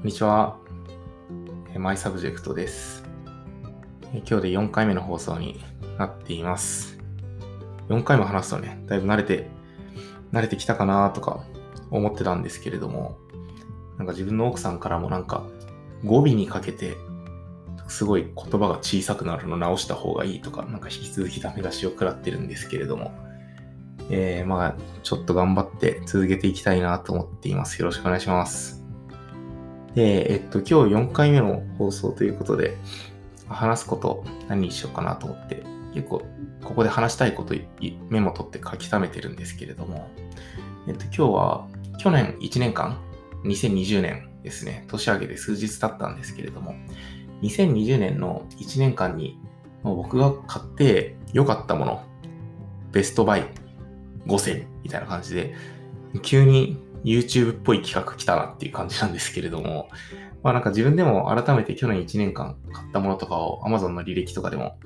こんにちは。マイサブジェクトです。今日で4回目の放送になっています。4回も話すとね、だいぶ慣れて、慣れてきたかなとか思ってたんですけれども、なんか自分の奥さんからもなんか語尾にかけて、すごい言葉が小さくなるの直した方がいいとか、なんか引き続きダメ出しを食らってるんですけれども、えー、まあ、ちょっと頑張って続けていきたいなと思っています。よろしくお願いします。で、えっと、今日4回目の放送ということで、話すこと何にしようかなと思って、結構、ここで話したいことメモ取って書き溜めてるんですけれども、えっと、今日は、去年1年間、2020年ですね、年明けで数日経ったんですけれども、2020年の1年間に、僕が買って良かったもの、ベストバイ5選みたいな感じで、急に YouTube っぽい企画来たなっていう感じなんですけれども、まあなんか自分でも改めて去年1年間買ったものとかを Amazon の履歴とかでも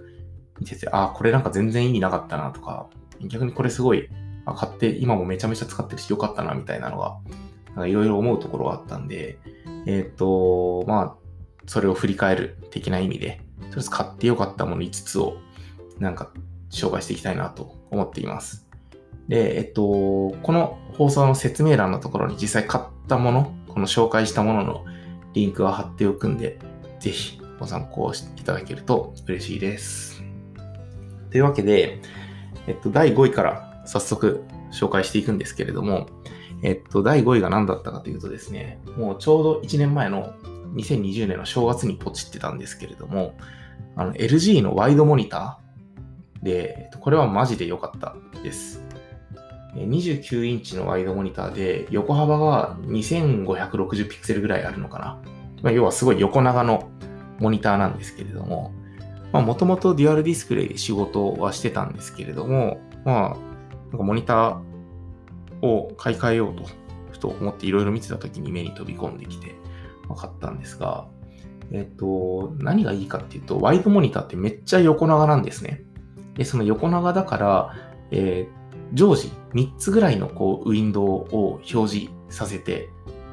見てて、ああ、これなんか全然意味なかったなとか、逆にこれすごい、あ買って今もめちゃめちゃ使ってるしよかったなみたいなのが、なんかいろいろ思うところがあったんで、えっ、ー、と、まあ、それを振り返る的な意味で、とりあえず買ってよかったもの5つをなんか紹介していきたいなと思っています。で、えっと、この放送の説明欄のところに実際買ったもの、この紹介したもののリンクは貼っておくんで、ぜひご参考していただけると嬉しいです。というわけで、えっと、第5位から早速紹介していくんですけれども、えっと、第5位が何だったかというとですね、もうちょうど1年前の2020年の正月にポチってたんですけれども、あの、LG のワイドモニターで、これはマジで良かったです。29インチのワイドモニターで横幅が2560ピクセルぐらいあるのかな。まあ、要はすごい横長のモニターなんですけれども、もともとデュアルディスプレイで仕事はしてたんですけれども、まあ、なんかモニターを買い替えようと、ふと思っていろいろ見てた時に目に飛び込んできて、まあ、買ったんですが、えっと、何がいいかっていうと、ワイドモニターってめっちゃ横長なんですね。で、その横長だから、えー常時3つぐらいのこうウィンドウを表示させて、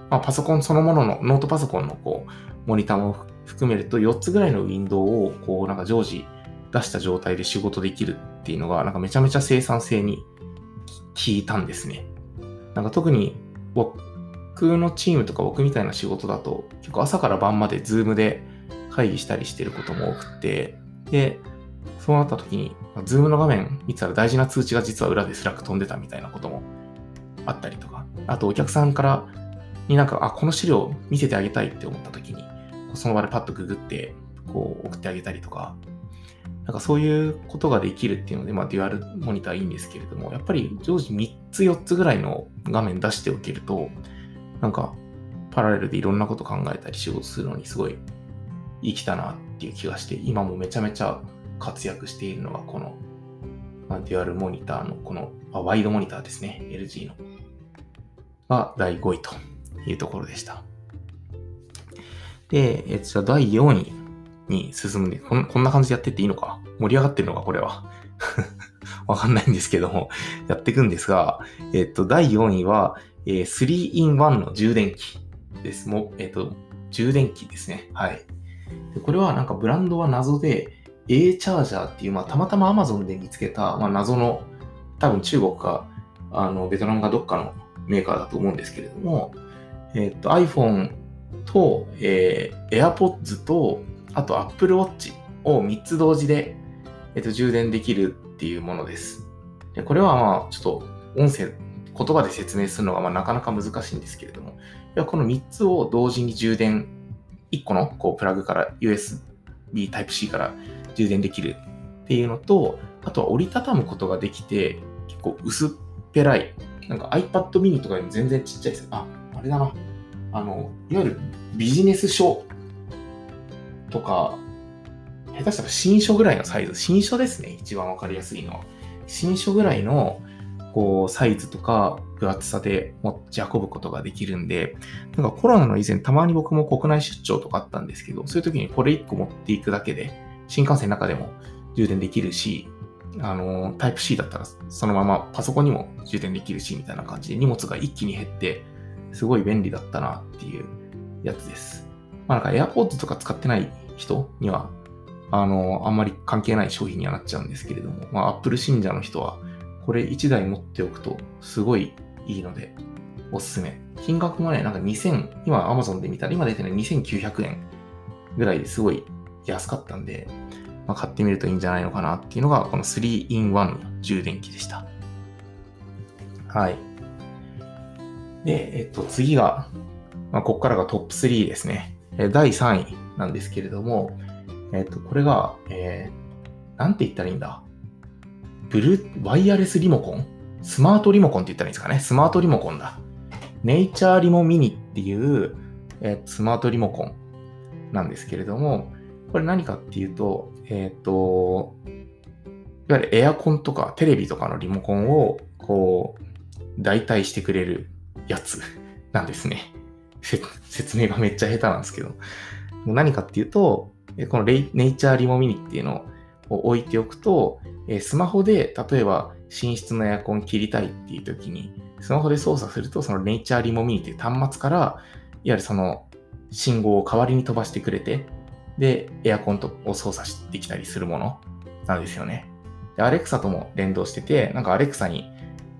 まあ、パソコンそのもののノートパソコンのこうモニターも含めると4つぐらいのウィンドウをこうなんか常時出した状態で仕事できるっていうのがなんかめちゃめちゃ生産性に効いたんですね。なんか特に僕のチームとか僕みたいな仕事だと結構朝から晩まで Zoomで会議したりしてることも多くてでそうなった時に、 Zoomの画面見てたら大事な通知が実は裏で Slack飛んでたみたいなこともあったりとか、あとお客さんからになんか、あ、この資料見せてあげたいって思った時に、その場でパッとググって、こう送ってあげたりとか、なんかそういうことができるっていうので、まあデュアルモニターいいんですけれども、やっぱり常時3つ4つぐらいの画面出しておけると、なんかパラレルでいろんなこと考えたり仕事するのにすごい生きたなっていう気がして、今もめちゃめちゃ活躍しているのがこの、まあ、デュアルモニターのこの、ワイドモニターですね。LG の。が第5位というところでした。で、えじゃ第4位に進むんでこん、こんな感じでやってっていいのか？盛り上がってるのか？これは。わかんないんですけども、やっていくんですが、えっと、第4位は、えー、3-in-1 の充電器です。もえっと、充電器ですね。はい。でこれはなんかブランドは謎で、A チャージャーっていう、まあ、たまたま Amazon で見つけた、まあ、謎の、多分中国か、あの、ベトナムかどっかのメーカーだと思うんですけれども、えっ、と、iPhone と、えー、AirPods と、あと Apple Watch を3つ同時で、えっ、と、充電できるっていうものです。でこれはまあ、ちょっと音声、言葉で説明するのがまあなかなか難しいんですけれども、いやこの3つを同時に充電、1個のこうプラグから USB Type-C から充電できるっていうのと、あとは折りたたむことができて、結構薄っぺらい。なんか iPad mini とかよりも全然ちっちゃいです。あ、あれだな。あの、いわゆるビジネス書とか、下手したら新書ぐらいのサイズ。新書ですね。一番わかりやすいのは。新書ぐらいのこうサイズとか分厚さで持ち運ぶことができるんで、なんかコロナの以前たまに僕も国内出張とかあったんですけど、そういう時にこれ1個持っていくだけで、新幹線の中でも充電できるし、あの、タイプ C だったらそのままパソコンにも充電できるし、みたいな感じで荷物が一気に減って、すごい便利だったなっていうやつです。まあなんか AirPods とか使ってない人には、あの、あんまり関係ない商品にはなっちゃうんですけれども、まあ Apple 信者の人は、これ1台持っておくとすごいいいので、おすすめ。金額もね、なんか2000、今 Amazon で見たら今出てね、2900円ぐらいですごい安かったんで、まあ、買ってみるといいんじゃないのかなっていうのが、この 3-in-1 の充電器でした。はい。で、えっと、次が、まあ、ここからがトップ3ですね。第3位なんですけれども、えっと、これが、えー、なんて言ったらいいんだ？ブルー、ワイヤレスリモコン？スマートリモコンって言ったらいいんですかね？スマートリモコンだ。ネイチャーリモミニっていう、えー、スマートリモコンなんですけれども、これ何かっていうと、えっ、ー、と、いわゆるエアコンとかテレビとかのリモコンを、こう、代替してくれるやつ なんですね。説明がめっちゃ下手なんですけど。何かっていうと、このネイチャーリモミニっていうのを置いておくと、スマホで例えば寝室のエアコン切りたいっていう時に、スマホで操作すると、そのネイチャーリモミニっていう端末から、いわゆるその信号を代わりに飛ばしてくれて、で、エアコンとを操作できたりするものなんですよね。で、アレクサとも連動してて、なんかアレクサに、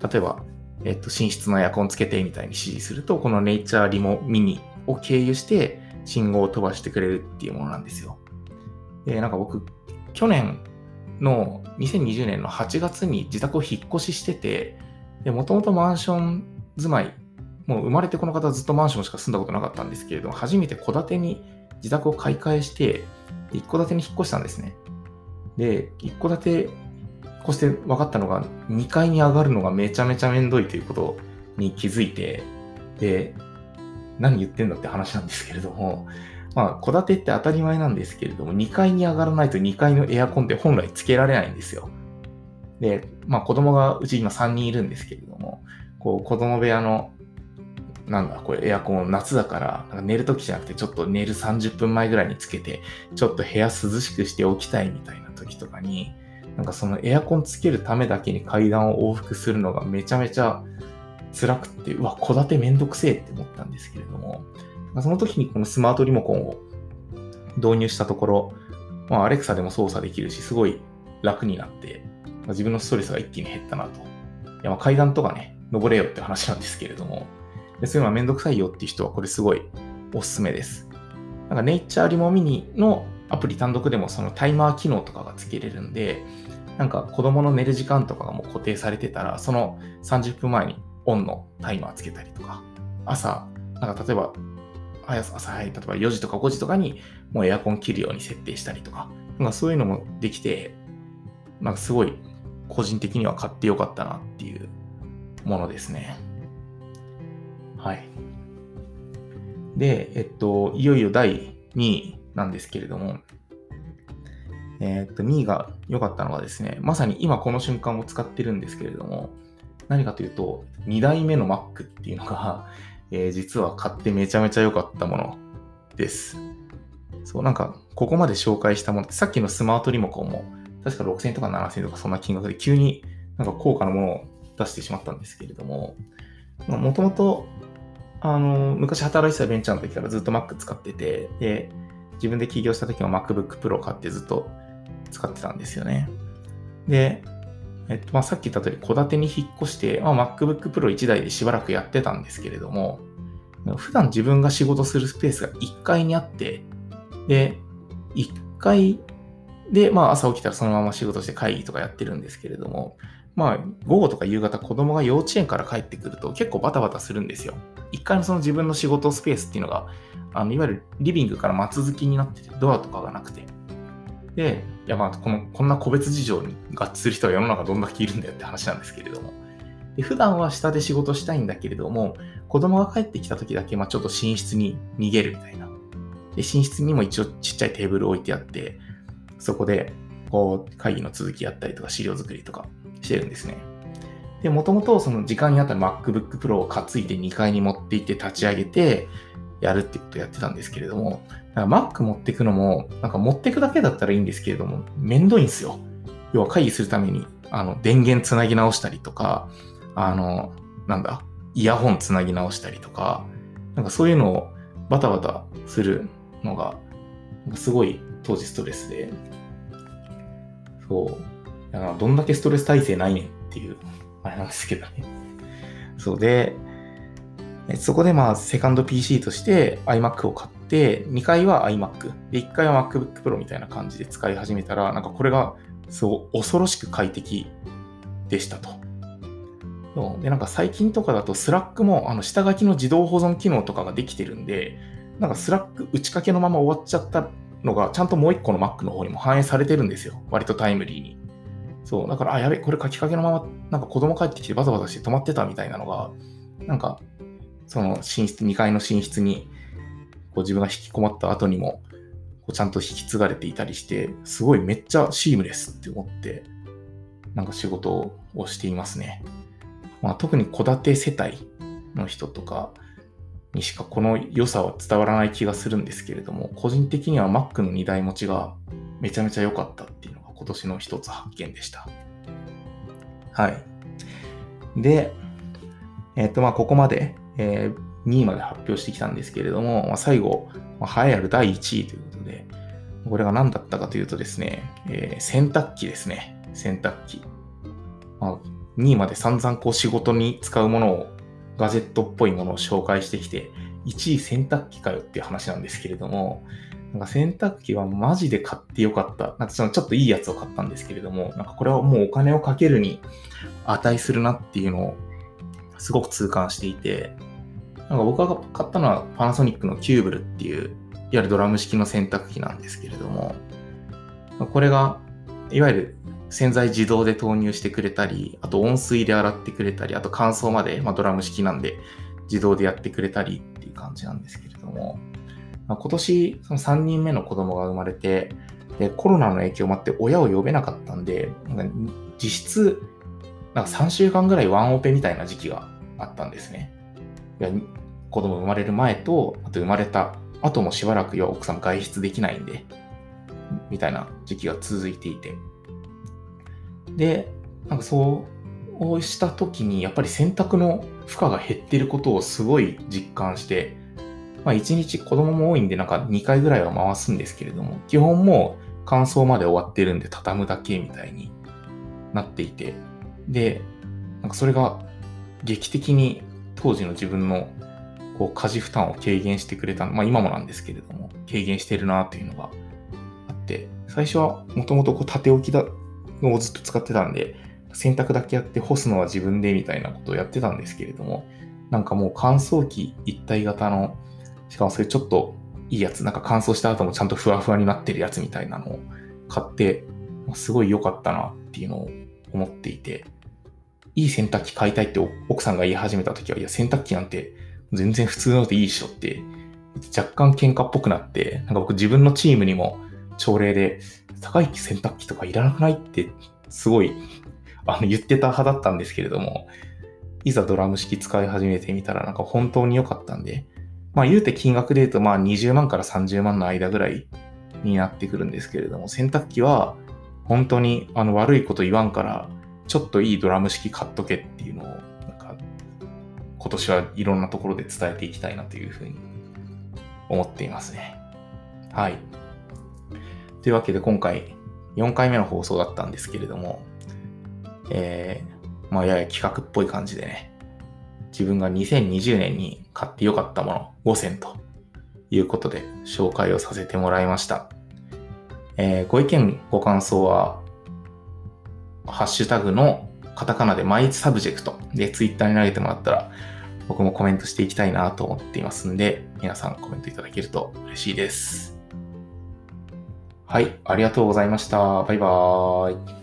例えば、えっと、寝室のエアコンつけてみたいに指示すると、このネイチャーリモミニを経由して信号を飛ばしてくれるっていうものなんですよ。で、なんか僕、去年の2020年の8月に自宅を引っ越ししてて、もともとマンション住まい、もう生まれてこの方ずっとマンションしか住んだことなかったんですけれども、初めて戸建てに自宅を買い替えして、一戸建てに引っ越したんですね。で、一戸建て越して分かったのが、2階に上がるのがめちゃめちゃめんどいということに気づいて、で、何言ってんだって話なんですけれども、まあ、戸建てって当たり前なんですけれども、2階に上がらないと2階のエアコンって本来つけられないんですよ。で、まあ子供がうち今3人いるんですけれども、こう子供部屋のなんだ、これエアコン夏だから、なんか寝るときじゃなくてちょっと寝る30分前ぐらいにつけて、ちょっと部屋涼しくしておきたいみたいな時とかに、なんかそのエアコンつけるためだけに階段を往復するのがめちゃめちゃ辛くて、うわ、戸建てめんどくせえって思ったんですけれども、その時にこのスマートリモコンを導入したところ、まあ、アレクサでも操作できるし、すごい楽になって、まあ、自分のストレスが一気に減ったなと。いやま階段とかね、登れよって話なんですけれども、でそういうのはめんどくさいよっていう人はこれすごいおすすめです。なんかネイチャーリモミニのアプリ単独でもそのタイマー機能とかがつけれるんで、なんか子供の寝る時間とかがもう固定されてたら、その30分前にオンのタイマーつけたりとか、朝、なんか例えば、朝早い、例えば4時とか5時とかにもうエアコン切るように設定したりとか、なんかそういうのもできて、なんかすごい個人的には買ってよかったなっていうものですね。はい。で、えっと、いよいよ第2位なんですけれども、えっと、2位が良かったのはですね、まさに今この瞬間を使ってるんですけれども、何かというと、2代目の Mac っていうのが、えー、実は買ってめちゃめちゃ良かったものです。そう、なんか、ここまで紹介したものって、さっきのスマートリモコンも、確か6000とか7000とかそんな金額で急になんか高価なものを出してしまったんですけれども、もともとあの、昔働いてたベンチャーの時からずっと Mac 使ってて、で、自分で起業した時も MacBook Pro 買ってずっと使ってたんですよね。で、えっと、まあ、さっき言った通り、戸建てに引っ越して、まあ、MacBook Pro 1台でしばらくやってたんですけれども、普段自分が仕事するスペースが1階にあって、で、1階で、まあ、朝起きたらそのまま仕事して会議とかやってるんですけれども、まあ、午後とか夕方子供が幼稚園から帰ってくると結構バタバタするんですよ。一回のその自分の仕事スペースっていうのが、あのいわゆるリビングから松続きになってて、ドアとかがなくて。で、いやまあこの、こんな個別事情に合致する人は世の中どんだけいるんだよって話なんですけれども。で普段は下で仕事したいんだけれども、子供が帰ってきた時だけ、まあ、ちょっと寝室に逃げるみたいな。で、寝室にも一応ちっちゃいテーブル置いてあって、そこで、こう、会議の続きやったりとか、資料作りとかしてるんですね。で、もともとその時間にあった MacBook Pro を担いで2階に持って行って立ち上げて、やるってことをやってたんですけれども、Mac 持ってくのも、なんか持ってくだけだったらいいんですけれども、めんどいんですよ。要は会議するために、あの、電源つなぎ直したりとか、あの、なんだ、イヤホンつなぎ直したりとか、なんかそういうのをバタバタするのが、すごい当時ストレスで、そう。だからどんだけストレス耐性ないねんっていう、あれなんですけどね。そうで、そこでまあ、セカンド PC として iMac を買って、2回は iMac、で、1回は MacBook Pro みたいな感じで使い始めたら、なんかこれが、そう、恐ろしく快適でしたと。で、なんか最近とかだと Slack もあの下書きの自動保存機能とかができてるんで、なんか Slack 打ち掛けのまま終わっちゃったのが、ちゃんともう一個の Mac の方にも反映されてるんですよ。割とタイムリーに。そう。だから、あ、やべ、これ書きかけのまま、なんか子供帰ってきてバタバタして止まってたみたいなのが、なんか、その寝室、2階の寝室に、こう自分が引きこもった後にも、こうちゃんと引き継がれていたりして、すごいめっちゃシームレスって思って、なんか仕事をしていますね。まあ、特に戸建て世帯の人とかにしかこの良さは伝わらない気がするんですけれども、個人的には Mac の2台持ちがめちゃめちゃ良かったっていうの今年の一つ発見でした。はい。で、えっ、と、まあ、ここまで、えー、2位まで発表してきたんですけれども、まあ、最後、まあ、栄えある第1位ということで、これが何だったかというとですね、えー、洗濯機ですね。洗濯機。まあ、2位まで散々こう仕事に使うものを、ガジェットっぽいものを紹介してきて、1位洗濯機かよっていう話なんですけれども、なんか洗濯機はマジで買ってよかった。なんかそのちょっといいやつを買ったんですけれども、なんかこれはもうお金をかけるに値するなっていうのをすごく痛感していて、なんか僕が買ったのはパナソニックのキューブルっていう、いわゆるドラム式の洗濯機なんですけれども、これが、いわゆる洗剤自動で投入してくれたり、あと温水で洗ってくれたり、あと乾燥まで、まあ、ドラム式なんで自動でやってくれたりっていう感じなんですけれども、まあ、今年その3人目の子供が生まれて、でコロナの影響もあって親を呼べなかったんで、なんか実質なんか3週間ぐらいワンオペみたいな時期があったんですね。いや子供生まれる前と、あと生まれた後もしばらく奥さん外出できないんで、みたいな時期が続いていて。で、なんかそうした時に、やっぱり洗濯の負荷が減ってることをすごい実感して、まあ1日子供も多いんでなんか2回ぐらいは回すんですけれども、基本もう乾燥まで終わってるんで畳むだけみたいになっていて、で、なんかそれが劇的に当時の自分のこう家事負担を軽減してくれた、まあ今もなんですけれども、軽減してるなというのがあって、最初はもともと縦置きだのをずっと使ってたんで、洗濯だけやって干すのは自分でみたいなことをやってたんですけれども、なんかもう乾燥機一体型の、しかもそれちょっといいやつ、なんか乾燥した後もちゃんとふわふわになってるやつみたいなのを買って、すごい良かったなっていうのを思っていて、いい洗濯機買いたいって奥さんが言い始めた時は、いや洗濯機なんて全然普通のでいいっしょって、若干喧嘩っぽくなって、なんか僕自分のチームにも朝礼で、高い洗濯機とかいらなくないって、すごい、あの、言ってた派だったんですけれども、いざドラム式使い始めてみたら、なんか本当に良かったんで、まあ言うて金額で言うと、まあ20万から30万の間ぐらいになってくるんですけれども、洗濯機は本当にあの悪いこと言わんから、ちょっといいドラム式買っとけっていうのを、なんか、今年はいろんなところで伝えていきたいなというふうに思っていますね。はい。というわけで今回4回目の放送だったんですけれども、えー、まあやや企画っぽい感じでね、自分が2020年に買ってよかったもの5選ということで紹介をさせてもらいました。えー、ご意見、ご感想は、ハッシュタグのカタカナでマイサブジェクトでツイッターに投げてもらったら僕もコメントしていきたいなと思っていますんで、皆さんコメントいただけると嬉しいです。はい、ありがとうございました。バイバーイ。